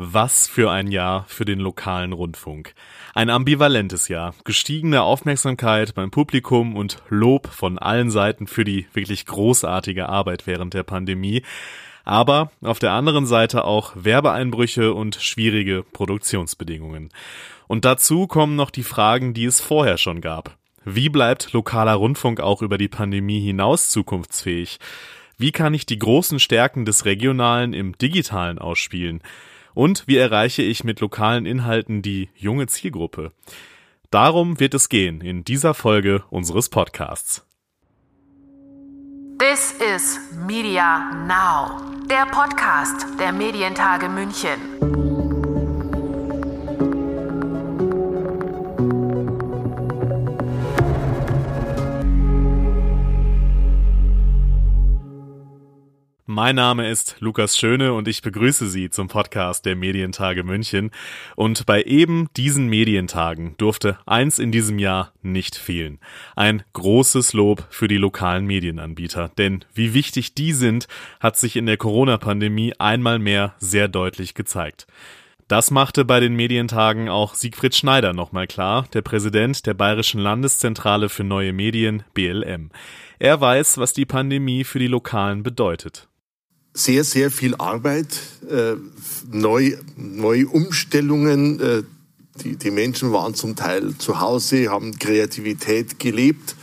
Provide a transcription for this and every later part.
Was für ein Jahr für den lokalen Rundfunk. Ein ambivalentes Jahr. Gestiegene Aufmerksamkeit beim Publikum und Lob von allen Seiten für die wirklich großartige Arbeit während der Pandemie. Aber auf der anderen Seite auch Werbeeinbrüche und schwierige Produktionsbedingungen. Und dazu kommen noch die Fragen, die es vorher schon gab. Wie bleibt lokaler Rundfunk auch über die Pandemie hinaus zukunftsfähig? Wie kann ich die großen Stärken des Regionalen im Digitalen ausspielen? Und wie erreiche ich mit lokalen Inhalten die junge Zielgruppe? Darum wird es gehen in dieser Folge unseres Podcasts. This is Media Now, der Podcast der Medientage München. Mein Name ist Lukas Schöne und ich begrüße Sie zum Podcast der Medientage München. Und bei eben diesen Medientagen durfte eins in diesem Jahr nicht fehlen. Ein großes Lob für die lokalen Medienanbieter. Denn wie wichtig die sind, hat sich in der Corona-Pandemie einmal mehr sehr deutlich gezeigt. Das machte bei den Medientagen auch Siegfried Schneider nochmal klar, der Präsident der Bayerischen Landeszentrale für neue Medien, BLM. Er weiß, was die Pandemie für die Lokalen bedeutet sehr, sehr viel Arbeit, äh, neu, neue Umstellungen. Äh, die, die Menschen waren zum Teil zu Hause, haben Kreativität gelebt.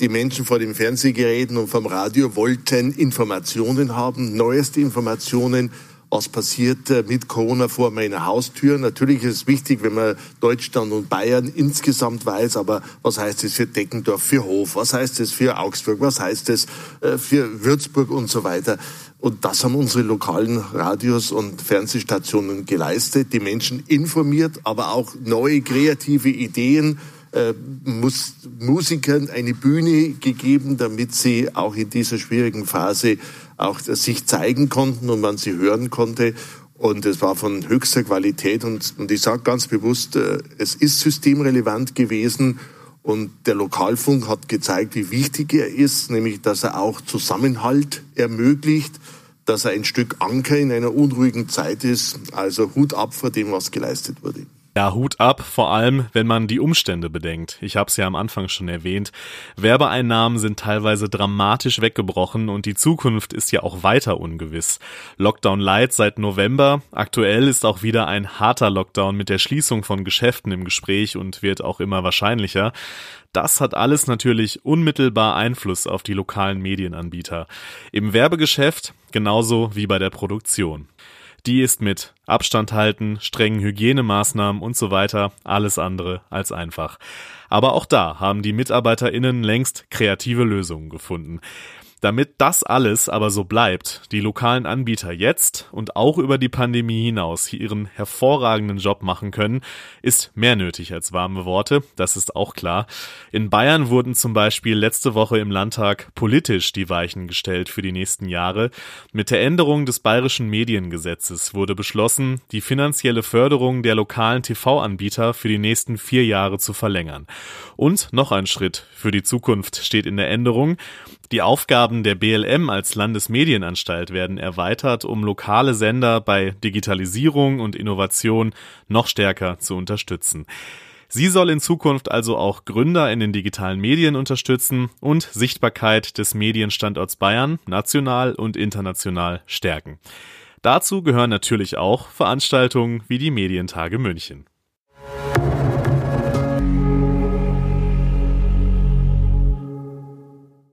Die Menschen vor den Fernsehgeräten und vom Radio wollten Informationen haben, neueste Informationen, was passiert äh, mit Corona vor meiner Haustür. Natürlich ist es wichtig, wenn man Deutschland und Bayern insgesamt weiß, aber was heißt es für Deckendorf, für Hof, was heißt es für Augsburg, was heißt es äh, für Würzburg und so weiter. Und das haben unsere lokalen Radios und Fernsehstationen geleistet, die Menschen informiert, aber auch neue kreative Ideen, äh, muss Musikern eine Bühne gegeben, damit sie auch in dieser schwierigen Phase auch sich zeigen konnten und man sie hören konnte. Und es war von höchster Qualität. Und, und ich sage ganz bewusst, äh, es ist systemrelevant gewesen. Und der Lokalfunk hat gezeigt, wie wichtig er ist, nämlich dass er auch Zusammenhalt ermöglicht, dass er ein Stück Anker in einer unruhigen Zeit ist. Also Hut ab vor dem, was geleistet wurde. Ja, Hut ab, vor allem, wenn man die Umstände bedenkt. Ich habe es ja am Anfang schon erwähnt. Werbeeinnahmen sind teilweise dramatisch weggebrochen und die Zukunft ist ja auch weiter ungewiss. Lockdown Light seit November. Aktuell ist auch wieder ein harter Lockdown mit der Schließung von Geschäften im Gespräch und wird auch immer wahrscheinlicher. Das hat alles natürlich unmittelbar Einfluss auf die lokalen Medienanbieter. Im Werbegeschäft genauso wie bei der Produktion die ist mit Abstand halten, strengen Hygienemaßnahmen und so weiter alles andere als einfach. Aber auch da haben die MitarbeiterInnen längst kreative Lösungen gefunden. Damit das alles aber so bleibt, die lokalen Anbieter jetzt und auch über die Pandemie hinaus ihren hervorragenden Job machen können, ist mehr nötig als warme Worte, das ist auch klar. In Bayern wurden zum Beispiel letzte Woche im Landtag politisch die Weichen gestellt für die nächsten Jahre. Mit der Änderung des bayerischen Mediengesetzes wurde beschlossen, die finanzielle Förderung der lokalen TV-Anbieter für die nächsten vier Jahre zu verlängern. Und noch ein Schritt für die Zukunft steht in der Änderung. Die Aufgaben der BLM als Landesmedienanstalt werden erweitert, um lokale Sender bei Digitalisierung und Innovation noch stärker zu unterstützen. Sie soll in Zukunft also auch Gründer in den digitalen Medien unterstützen und Sichtbarkeit des Medienstandorts Bayern national und international stärken. Dazu gehören natürlich auch Veranstaltungen wie die Medientage München.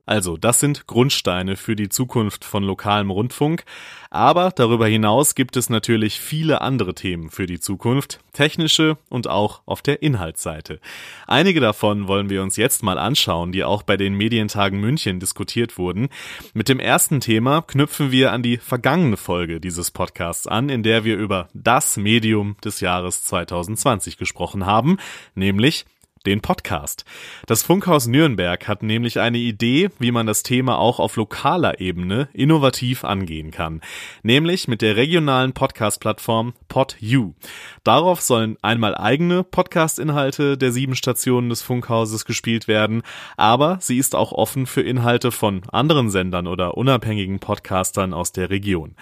Also, das sind Grundsteine für die Zukunft von lokalem Rundfunk. Aber darüber hinaus gibt es natürlich viele andere Themen für die Zukunft, technische und auch auf der Inhaltsseite. Einige davon wollen wir uns jetzt mal anschauen, die auch bei den Medientagen München diskutiert wurden. Mit dem ersten Thema knüpfen wir an die vergangene Folge dieses Podcasts an, in der wir über das Medium des Jahres 2020 gesprochen haben, nämlich den Podcast. Das Funkhaus Nürnberg hat nämlich eine Idee, wie man das Thema auch auf lokaler Ebene innovativ angehen kann, nämlich mit der regionalen Podcast-Plattform PodU. Darauf sollen einmal eigene Podcast-Inhalte der sieben Stationen des Funkhauses gespielt werden, aber sie ist auch offen für Inhalte von anderen Sendern oder unabhängigen Podcastern aus der Region.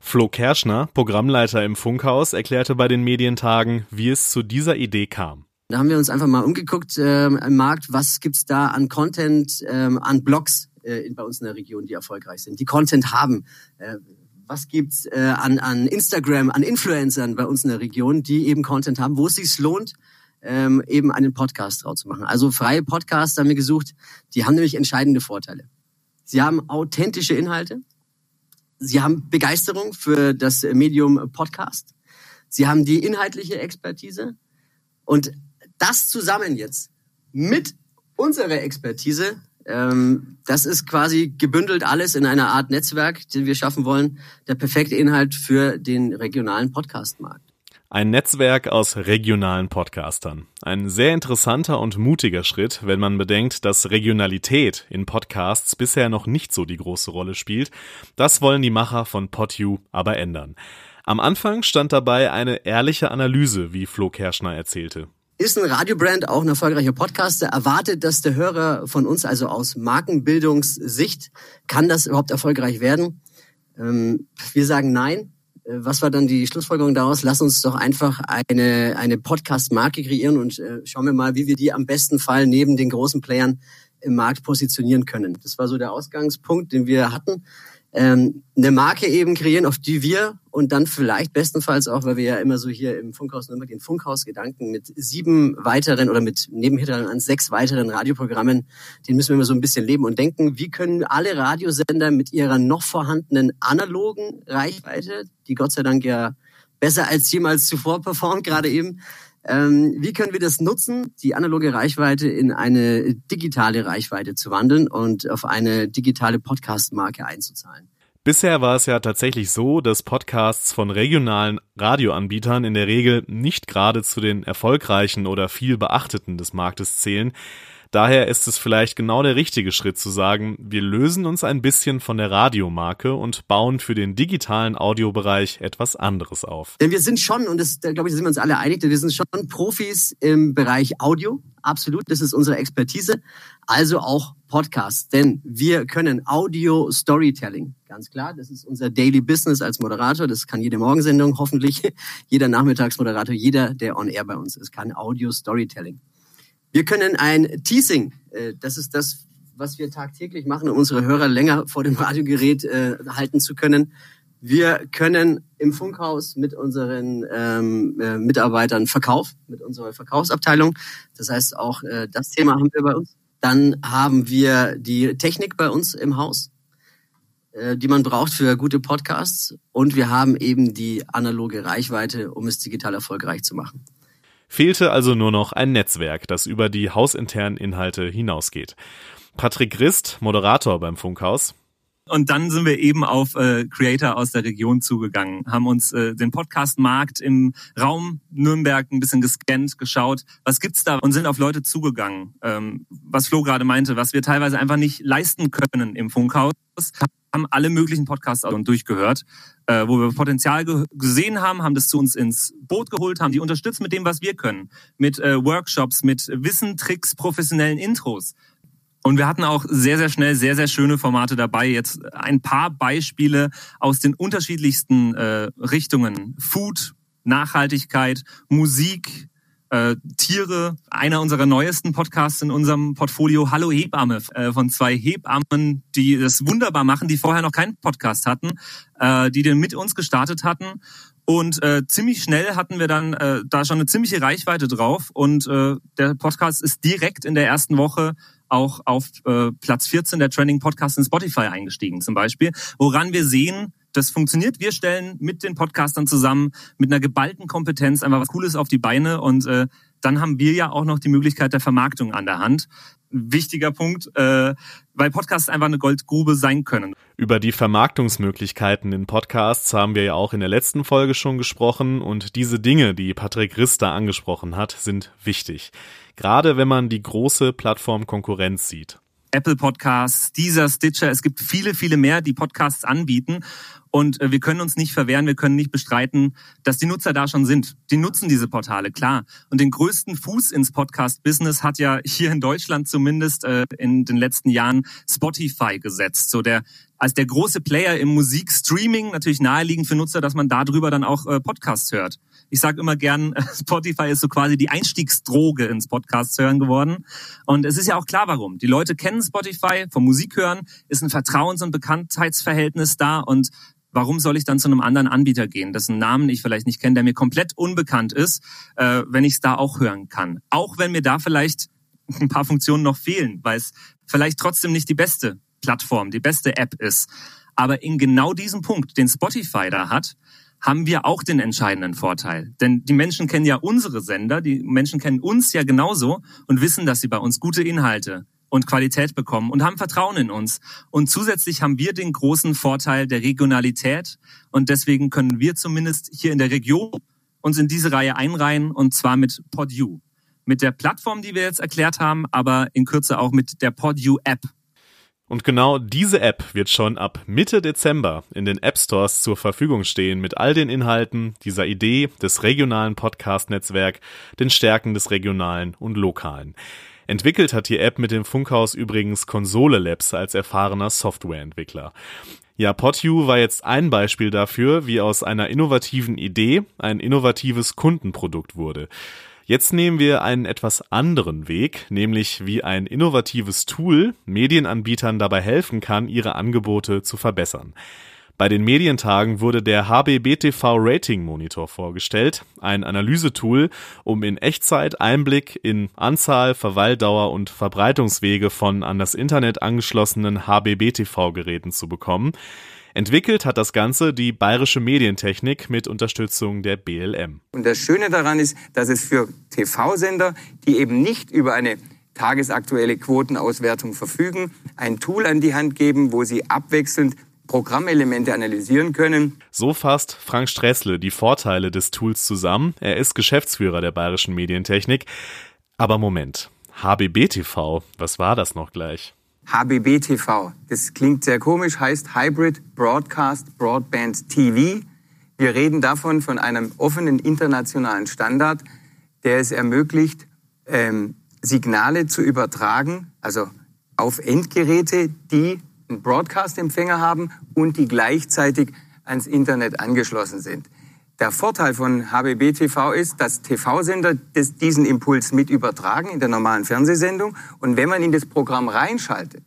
Flo Kerschner, Programmleiter im Funkhaus, erklärte bei den Medientagen, wie es zu dieser Idee kam. Da haben wir uns einfach mal umgeguckt äh, im Markt, was gibt's da an Content, äh, an Blogs äh, bei uns in der Region, die erfolgreich sind, die Content haben. Äh, was gibt's äh, an, an Instagram, an Influencern bei uns in der Region, die eben Content haben, wo es sich lohnt, ähm, eben einen Podcast draus zu machen. Also freie Podcasts haben wir gesucht, die haben nämlich entscheidende Vorteile. Sie haben authentische Inhalte, sie haben Begeisterung für das Medium Podcast, sie haben die inhaltliche Expertise und das zusammen jetzt mit unserer Expertise, ähm, das ist quasi gebündelt alles in einer Art Netzwerk, den wir schaffen wollen, der perfekte Inhalt für den regionalen Podcastmarkt. Ein Netzwerk aus regionalen Podcastern. Ein sehr interessanter und mutiger Schritt, wenn man bedenkt, dass Regionalität in Podcasts bisher noch nicht so die große Rolle spielt. Das wollen die Macher von PodU aber ändern. Am Anfang stand dabei eine ehrliche Analyse, wie Flo Kerschner erzählte. Ist ein Radiobrand auch ein erfolgreicher Podcaster? Erwartet das der Hörer von uns, also aus Markenbildungssicht? Kann das überhaupt erfolgreich werden? Ähm, wir sagen nein. Äh, was war dann die Schlussfolgerung daraus? Lass uns doch einfach eine, eine Podcast-Marke kreieren und äh, schauen wir mal, wie wir die am besten Fall neben den großen Playern im Markt positionieren können. Das war so der Ausgangspunkt, den wir hatten ähm, eine Marke eben kreieren, auf die wir und dann vielleicht bestenfalls auch, weil wir ja immer so hier im Funkhaus Nürnberg den Funkhausgedanken mit sieben weiteren oder mit neben an sechs weiteren Radioprogrammen, den müssen wir immer so ein bisschen leben und denken, wie können alle Radiosender mit ihrer noch vorhandenen analogen Reichweite, die Gott sei Dank ja besser als jemals zuvor performt, gerade eben, wie können wir das nutzen, die analoge Reichweite in eine digitale Reichweite zu wandeln und auf eine digitale Podcast-Marke einzuzahlen? Bisher war es ja tatsächlich so, dass Podcasts von regionalen Radioanbietern in der Regel nicht gerade zu den erfolgreichen oder viel beachteten des Marktes zählen. Daher ist es vielleicht genau der richtige Schritt zu sagen, wir lösen uns ein bisschen von der Radiomarke und bauen für den digitalen Audiobereich etwas anderes auf. Denn wir sind schon, und das, da glaube ich, sind wir uns alle einig, wir sind schon Profis im Bereich Audio. Absolut, das ist unsere Expertise. Also auch Podcasts, denn wir können Audio Storytelling. Ganz klar, das ist unser Daily Business als Moderator. Das kann jede Morgensendung hoffentlich, jeder Nachmittagsmoderator, jeder, der on air bei uns ist, kann Audio Storytelling. Wir können ein Teasing, äh, das ist das, was wir tagtäglich machen, um unsere Hörer länger vor dem Radiogerät äh, halten zu können. Wir können im Funkhaus mit unseren ähm, äh, Mitarbeitern Verkauf, mit unserer Verkaufsabteilung. Das heißt, auch äh, das Thema haben wir bei uns. Dann haben wir die Technik bei uns im Haus, äh, die man braucht für gute Podcasts. Und wir haben eben die analoge Reichweite, um es digital erfolgreich zu machen. Fehlte also nur noch ein Netzwerk, das über die hausinternen Inhalte hinausgeht. Patrick Rist, Moderator beim Funkhaus. Und dann sind wir eben auf äh, Creator aus der Region zugegangen, haben uns äh, den Podcast-Markt im Raum Nürnberg ein bisschen gescannt, geschaut, was gibt's da und sind auf Leute zugegangen. Ähm, was Flo gerade meinte, was wir teilweise einfach nicht leisten können im Funkhaus, haben alle möglichen Podcasts durchgehört, äh, wo wir Potenzial ge gesehen haben, haben das zu uns ins Boot geholt, haben die unterstützt mit dem, was wir können, mit äh, Workshops, mit Wissen, Tricks, professionellen Intros. Und wir hatten auch sehr, sehr schnell sehr, sehr schöne Formate dabei. Jetzt ein paar Beispiele aus den unterschiedlichsten äh, Richtungen. Food, Nachhaltigkeit, Musik, äh, Tiere. Einer unserer neuesten Podcasts in unserem Portfolio Hallo Hebamme äh, von zwei Hebammen, die das wunderbar machen, die vorher noch keinen Podcast hatten, äh, die den mit uns gestartet hatten. Und äh, ziemlich schnell hatten wir dann äh, da schon eine ziemliche Reichweite drauf. Und äh, der Podcast ist direkt in der ersten Woche auch auf äh, Platz 14 der Trending Podcasts in Spotify eingestiegen zum Beispiel. Woran wir sehen, das funktioniert. Wir stellen mit den Podcastern zusammen mit einer geballten Kompetenz einfach was Cooles auf die Beine und äh, dann haben wir ja auch noch die Möglichkeit der Vermarktung an der Hand. Wichtiger Punkt, äh, weil Podcasts einfach eine Goldgrube sein können. Über die Vermarktungsmöglichkeiten in Podcasts haben wir ja auch in der letzten Folge schon gesprochen und diese Dinge, die Patrick Rister angesprochen hat, sind wichtig. Gerade wenn man die große Plattformkonkurrenz sieht. Apple Podcasts, dieser Stitcher, es gibt viele, viele mehr, die Podcasts anbieten. Und äh, wir können uns nicht verwehren, wir können nicht bestreiten, dass die Nutzer da schon sind. Die nutzen diese Portale, klar. Und den größten Fuß ins Podcast-Business hat ja hier in Deutschland zumindest äh, in den letzten Jahren Spotify gesetzt. So der als der große Player im Musikstreaming natürlich naheliegend für Nutzer, dass man darüber dann auch äh, Podcasts hört. Ich sage immer gern, Spotify ist so quasi die Einstiegsdroge ins Podcasts hören geworden. Und es ist ja auch klar, warum. Die Leute kennen Spotify vom Musik hören, ist ein Vertrauens- und Bekanntheitsverhältnis da und warum soll ich dann zu einem anderen Anbieter gehen, dessen Namen ich vielleicht nicht kenne, der mir komplett unbekannt ist, äh, wenn ich es da auch hören kann? Auch wenn mir da vielleicht ein paar Funktionen noch fehlen, weil es vielleicht trotzdem nicht die beste Plattform, die beste App ist. Aber in genau diesem Punkt, den Spotify da hat, haben wir auch den entscheidenden Vorteil. Denn die Menschen kennen ja unsere Sender, die Menschen kennen uns ja genauso und wissen, dass sie bei uns gute Inhalte und Qualität bekommen und haben Vertrauen in uns. Und zusätzlich haben wir den großen Vorteil der Regionalität und deswegen können wir zumindest hier in der Region uns in diese Reihe einreihen und zwar mit PodU. Mit der Plattform, die wir jetzt erklärt haben, aber in Kürze auch mit der PodU App. Und genau diese App wird schon ab Mitte Dezember in den App Stores zur Verfügung stehen mit all den Inhalten dieser Idee des regionalen Podcast-Netzwerk, den Stärken des regionalen und lokalen. Entwickelt hat die App mit dem Funkhaus übrigens Konsole Labs als erfahrener Softwareentwickler. Ja, PodU war jetzt ein Beispiel dafür, wie aus einer innovativen Idee ein innovatives Kundenprodukt wurde. Jetzt nehmen wir einen etwas anderen Weg, nämlich wie ein innovatives Tool Medienanbietern dabei helfen kann, ihre Angebote zu verbessern. Bei den Medientagen wurde der HBBTV Rating Monitor vorgestellt, ein Analysetool, um in Echtzeit Einblick in Anzahl, Verweildauer und Verbreitungswege von an das Internet angeschlossenen HBBTV-Geräten zu bekommen. Entwickelt hat das Ganze die Bayerische Medientechnik mit Unterstützung der BLM. Und das Schöne daran ist, dass es für TV-Sender, die eben nicht über eine tagesaktuelle Quotenauswertung verfügen, ein Tool an die Hand geben, wo sie abwechselnd Programmelemente analysieren können. So fasst Frank Stressle die Vorteile des Tools zusammen. Er ist Geschäftsführer der Bayerischen Medientechnik. Aber Moment, HBBTV, was war das noch gleich? HBBTV, das klingt sehr komisch, heißt Hybrid Broadcast Broadband TV. Wir reden davon von einem offenen internationalen Standard, der es ermöglicht, ähm, Signale zu übertragen, also auf Endgeräte, die einen Broadcast-Empfänger haben und die gleichzeitig ans Internet angeschlossen sind. Der Vorteil von HBB TV ist, dass TV-Sender diesen Impuls mit übertragen in der normalen Fernsehsendung. Und wenn man in das Programm reinschaltet,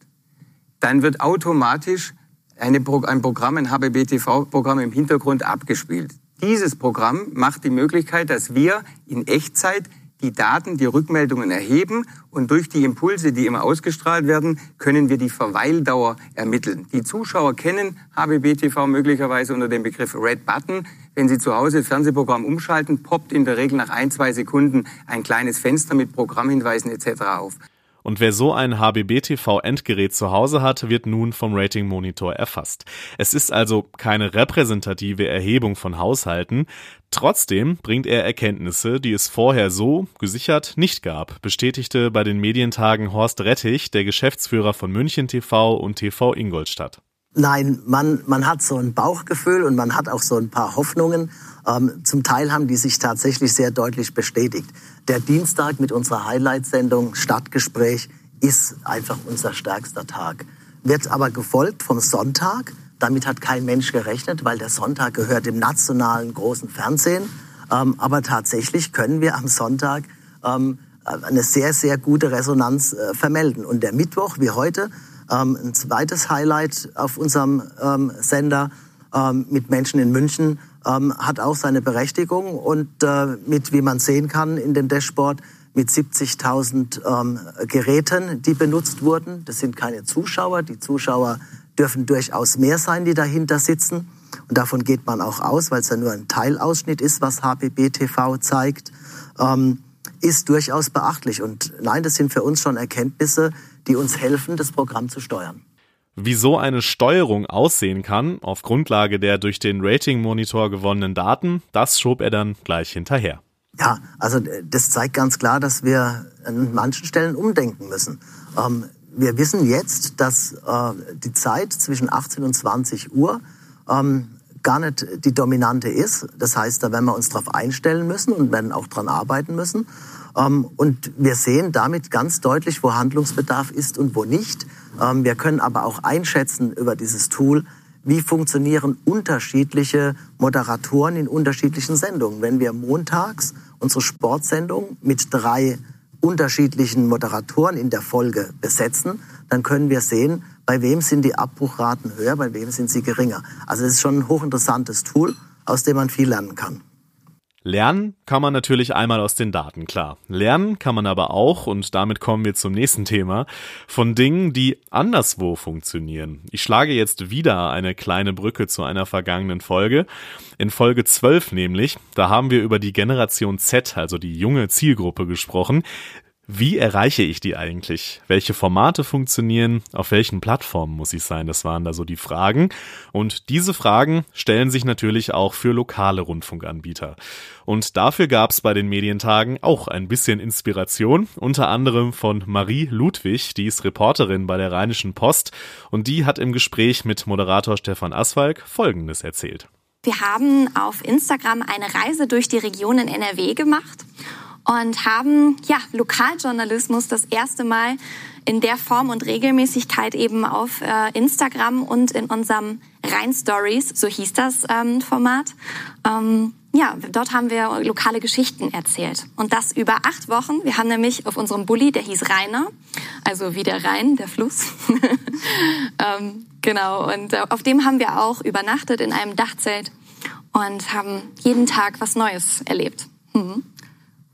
dann wird automatisch eine, ein Programm, ein HBB TV-Programm im Hintergrund abgespielt. Dieses Programm macht die Möglichkeit, dass wir in Echtzeit die Daten, die Rückmeldungen erheben und durch die Impulse, die immer ausgestrahlt werden, können wir die Verweildauer ermitteln. Die Zuschauer kennen HBB TV möglicherweise unter dem Begriff Red Button. Wenn Sie zu Hause Fernsehprogramm umschalten, poppt in der Regel nach ein, zwei Sekunden ein kleines Fenster mit Programmhinweisen etc. auf. Und wer so ein HBB-TV-Endgerät zu Hause hat, wird nun vom Rating Monitor erfasst. Es ist also keine repräsentative Erhebung von Haushalten. Trotzdem bringt er Erkenntnisse, die es vorher so gesichert nicht gab, bestätigte bei den Medientagen Horst Rettich, der Geschäftsführer von München TV und TV Ingolstadt. Nein, man, man hat so ein Bauchgefühl und man hat auch so ein paar Hoffnungen. Ähm, zum Teil haben die sich tatsächlich sehr deutlich bestätigt. Der Dienstag mit unserer Highlight-Sendung Stadtgespräch ist einfach unser stärkster Tag. Wird aber gefolgt vom Sonntag. Damit hat kein Mensch gerechnet, weil der Sonntag gehört im nationalen großen Fernsehen. Ähm, aber tatsächlich können wir am Sonntag ähm, eine sehr, sehr gute Resonanz äh, vermelden. Und der Mittwoch, wie heute, ähm, ein zweites Highlight auf unserem Sender ähm, mit Menschen in München ähm, hat auch seine Berechtigung und äh, mit, wie man sehen kann in dem Dashboard, mit 70.000 ähm, Geräten, die benutzt wurden. Das sind keine Zuschauer. Die Zuschauer dürfen durchaus mehr sein, die dahinter sitzen. Und davon geht man auch aus, weil es ja nur ein Teilausschnitt ist, was HBB TV zeigt. Ähm, ist durchaus beachtlich. Und nein, das sind für uns schon Erkenntnisse, die uns helfen, das Programm zu steuern. Wie so eine Steuerung aussehen kann, auf Grundlage der durch den Rating-Monitor gewonnenen Daten, das schob er dann gleich hinterher. Ja, also das zeigt ganz klar, dass wir an manchen Stellen umdenken müssen. Ähm, wir wissen jetzt, dass äh, die Zeit zwischen 18 und 20 Uhr ähm, gar nicht die dominante ist. Das heißt, da werden wir uns darauf einstellen müssen und werden auch dran arbeiten müssen. Ähm, und wir sehen damit ganz deutlich, wo Handlungsbedarf ist und wo nicht. Ähm, wir können aber auch einschätzen über dieses Tool, wie funktionieren unterschiedliche Moderatoren in unterschiedlichen Sendungen. Wenn wir montags unsere Sportsendung mit drei unterschiedlichen Moderatoren in der Folge besetzen, dann können wir sehen, bei wem sind die Abbruchraten höher, bei wem sind sie geringer. Also es ist schon ein hochinteressantes Tool, aus dem man viel lernen kann. Lernen kann man natürlich einmal aus den Daten, klar. Lernen kann man aber auch, und damit kommen wir zum nächsten Thema, von Dingen, die anderswo funktionieren. Ich schlage jetzt wieder eine kleine Brücke zu einer vergangenen Folge. In Folge 12 nämlich, da haben wir über die Generation Z, also die junge Zielgruppe gesprochen. Wie erreiche ich die eigentlich? Welche Formate funktionieren? Auf welchen Plattformen muss ich sein? Das waren da so die Fragen. Und diese Fragen stellen sich natürlich auch für lokale Rundfunkanbieter. Und dafür gab es bei den Medientagen auch ein bisschen Inspiration, unter anderem von Marie Ludwig, die ist Reporterin bei der Rheinischen Post und die hat im Gespräch mit Moderator Stefan Aswalk Folgendes erzählt. Wir haben auf Instagram eine Reise durch die Region in NRW gemacht und haben ja Lokaljournalismus das erste Mal in der Form und Regelmäßigkeit eben auf äh, Instagram und in unserem Rhein Stories, so hieß das ähm, Format. Ähm, ja, dort haben wir lokale Geschichten erzählt. Und das über acht Wochen. Wir haben nämlich auf unserem Bulli, der hieß Rainer, also wie der Rhein, der Fluss. ähm, genau, und äh, auf dem haben wir auch übernachtet in einem Dachzelt und haben jeden Tag was Neues erlebt. Mhm.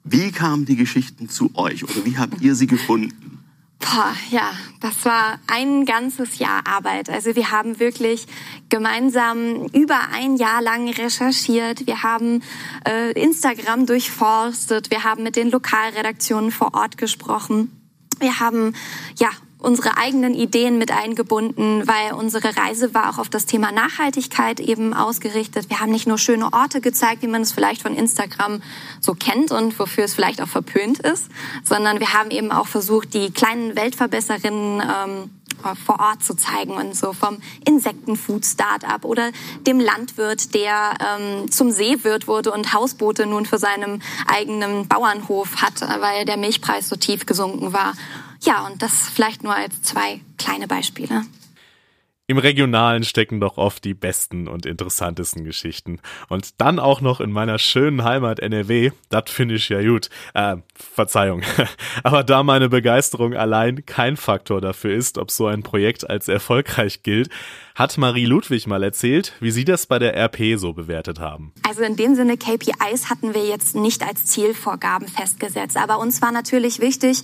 Wie kamen die Geschichten zu euch oder wie habt ihr sie gefunden? Boah, ja, das war ein ganzes Jahr Arbeit. Also wir haben wirklich gemeinsam über ein Jahr lang recherchiert. Wir haben äh, Instagram durchforstet. Wir haben mit den Lokalredaktionen vor Ort gesprochen. Wir haben ja unsere eigenen Ideen mit eingebunden, weil unsere Reise war auch auf das Thema Nachhaltigkeit eben ausgerichtet. Wir haben nicht nur schöne Orte gezeigt, wie man es vielleicht von Instagram so kennt und wofür es vielleicht auch verpönt ist, sondern wir haben eben auch versucht, die kleinen Weltverbesserinnen ähm, vor Ort zu zeigen und so vom Insektenfood-Startup oder dem Landwirt, der ähm, zum Seewirt wurde und Hausboote nun für seinen eigenen Bauernhof hat, weil der Milchpreis so tief gesunken war. Ja, und das vielleicht nur als zwei kleine Beispiele. Im Regionalen stecken doch oft die besten und interessantesten Geschichten. Und dann auch noch in meiner schönen Heimat NRW, das finde ich ja gut. Äh, Verzeihung. Aber da meine Begeisterung allein kein Faktor dafür ist, ob so ein Projekt als erfolgreich gilt, hat Marie Ludwig mal erzählt, wie Sie das bei der RP so bewertet haben. Also in dem Sinne KPIs hatten wir jetzt nicht als Zielvorgaben festgesetzt. Aber uns war natürlich wichtig,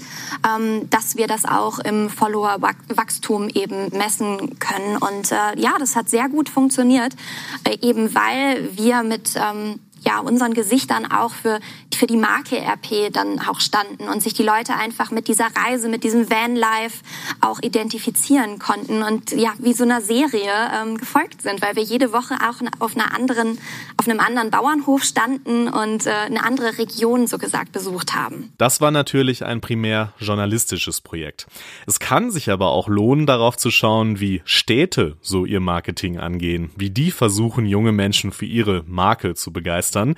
ähm, dass wir das auch im Follower-Wachstum eben messen können. Und äh, ja, das hat sehr gut funktioniert, äh, eben weil wir mit ähm, ja, unseren Gesichtern auch für, für die Marke RP dann auch standen und sich die Leute einfach mit dieser Reise, mit diesem Vanlife auch identifizieren konnten und ja, wie so einer Serie ähm, gefolgt sind, weil wir jede Woche auch auf einer anderen, auf einem anderen Bauernhof standen und äh, eine andere Region so gesagt besucht haben. Das war natürlich ein primär journalistisches Projekt. Es kann sich aber auch lohnen, darauf zu schauen, wie Städte so ihr Marketing angehen, wie die versuchen, junge Menschen für ihre Marke zu begeistern begeistern.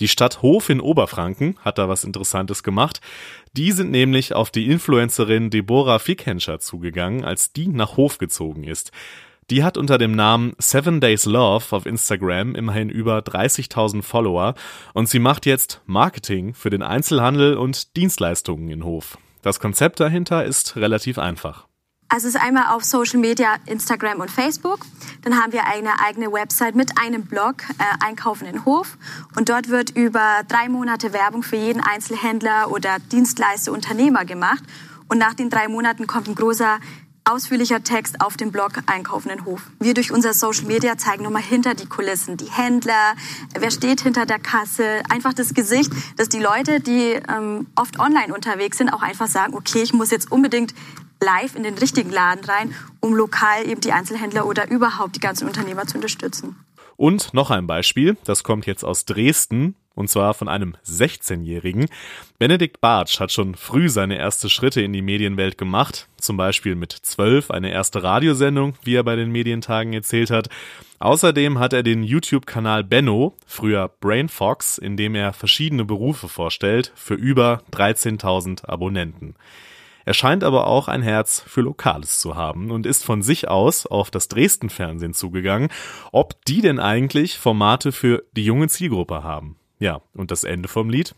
Die Stadt Hof in Oberfranken hat da was Interessantes gemacht. Die sind nämlich auf die Influencerin Deborah Fickhenscher zugegangen, als die nach Hof gezogen ist. Die hat unter dem Namen Seven Days Love auf Instagram immerhin über 30.000 Follower und sie macht jetzt Marketing für den Einzelhandel und Dienstleistungen in Hof. Das Konzept dahinter ist relativ einfach. Also es ist einmal auf Social Media, Instagram und Facebook. Dann haben wir eine eigene Website mit einem Blog, äh, Einkaufen in Hof. Und dort wird über drei Monate Werbung für jeden Einzelhändler oder Dienstleister, Unternehmer gemacht. Und nach den drei Monaten kommt ein großer ausführlicher Text auf dem Blog Einkaufen in Hof. Wir durch unser Social Media zeigen nochmal hinter die Kulissen, die Händler, wer steht hinter der Kasse, einfach das Gesicht, dass die Leute, die ähm, oft online unterwegs sind, auch einfach sagen, okay, ich muss jetzt unbedingt live in den richtigen Laden rein, um lokal eben die Einzelhändler oder überhaupt die ganzen Unternehmer zu unterstützen. Und noch ein Beispiel, das kommt jetzt aus Dresden, und zwar von einem 16-Jährigen. Benedikt Bartsch hat schon früh seine erste Schritte in die Medienwelt gemacht, zum Beispiel mit zwölf eine erste Radiosendung, wie er bei den Medientagen erzählt hat. Außerdem hat er den YouTube-Kanal Benno, früher Brainfox, in dem er verschiedene Berufe vorstellt, für über 13.000 Abonnenten. Er scheint aber auch ein Herz für Lokales zu haben und ist von sich aus auf das Dresden-Fernsehen zugegangen, ob die denn eigentlich Formate für die junge Zielgruppe haben. Ja, und das Ende vom Lied?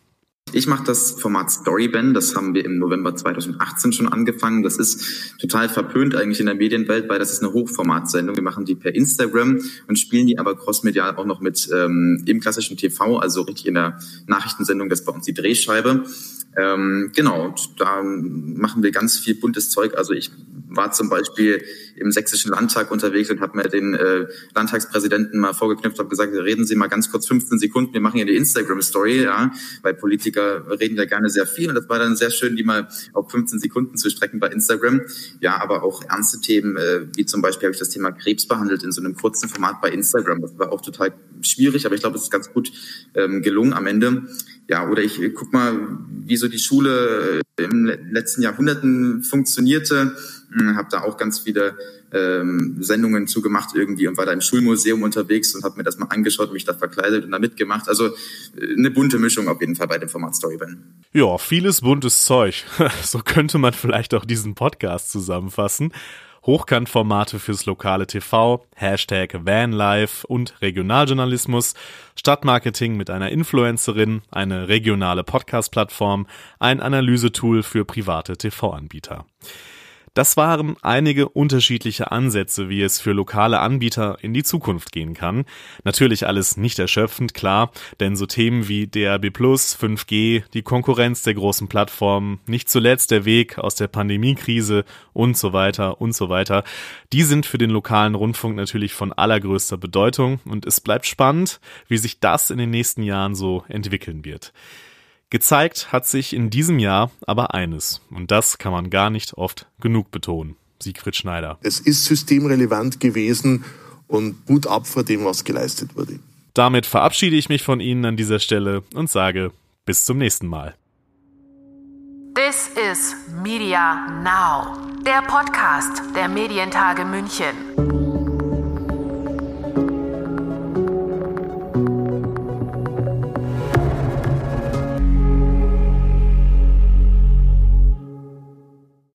Ich mache das Format Storyband, das haben wir im November 2018 schon angefangen. Das ist total verpönt eigentlich in der Medienwelt, weil das ist eine Hochformatsendung. Wir machen die per Instagram und spielen die aber crossmedial auch noch mit ähm, im klassischen TV, also richtig in der Nachrichtensendung, das ist bei uns die Drehscheibe. Ähm, genau, da machen wir ganz viel buntes Zeug. Also ich war zum Beispiel im Sächsischen Landtag unterwegs und habe mir den äh, Landtagspräsidenten mal vorgeknüpft, habe gesagt, reden Sie mal ganz kurz 15 Sekunden, wir machen hier eine Instagram-Story, ja, weil Politiker reden ja gerne sehr viel und das war dann sehr schön, die mal auf 15 Sekunden zu strecken bei Instagram. Ja, aber auch ernste Themen, äh, wie zum Beispiel habe ich das Thema Krebs behandelt in so einem kurzen Format bei Instagram. Das war auch total schwierig, aber ich glaube, es ist ganz gut ähm, gelungen am Ende. Ja, oder ich guck mal, wie so die Schule im letzten Jahrhunderten funktionierte hm, habe da auch ganz viele ähm, Sendungen zugemacht irgendwie und war da im Schulmuseum unterwegs und habe mir das mal angeschaut, mich da verkleidet und da mitgemacht. Also äh, eine bunte Mischung auf jeden Fall bei dem Format Storyband. Ja, vieles buntes Zeug. so könnte man vielleicht auch diesen Podcast zusammenfassen. Hochkantformate fürs lokale TV, Hashtag Vanlife und Regionaljournalismus, Stadtmarketing mit einer Influencerin, eine regionale Podcast-Plattform, ein Analysetool für private TV-Anbieter. Das waren einige unterschiedliche Ansätze, wie es für lokale Anbieter in die Zukunft gehen kann. Natürlich alles nicht erschöpfend, klar, denn so Themen wie DRB+, 5G, die Konkurrenz der großen Plattformen, nicht zuletzt der Weg aus der Pandemiekrise und so weiter und so weiter, die sind für den lokalen Rundfunk natürlich von allergrößter Bedeutung und es bleibt spannend, wie sich das in den nächsten Jahren so entwickeln wird. Gezeigt hat sich in diesem Jahr aber eines, und das kann man gar nicht oft genug betonen. Siegfried Schneider. Es ist systemrelevant gewesen und Hut ab vor dem, was geleistet wurde. Damit verabschiede ich mich von Ihnen an dieser Stelle und sage bis zum nächsten Mal. This is Media Now, der Podcast der Medientage München.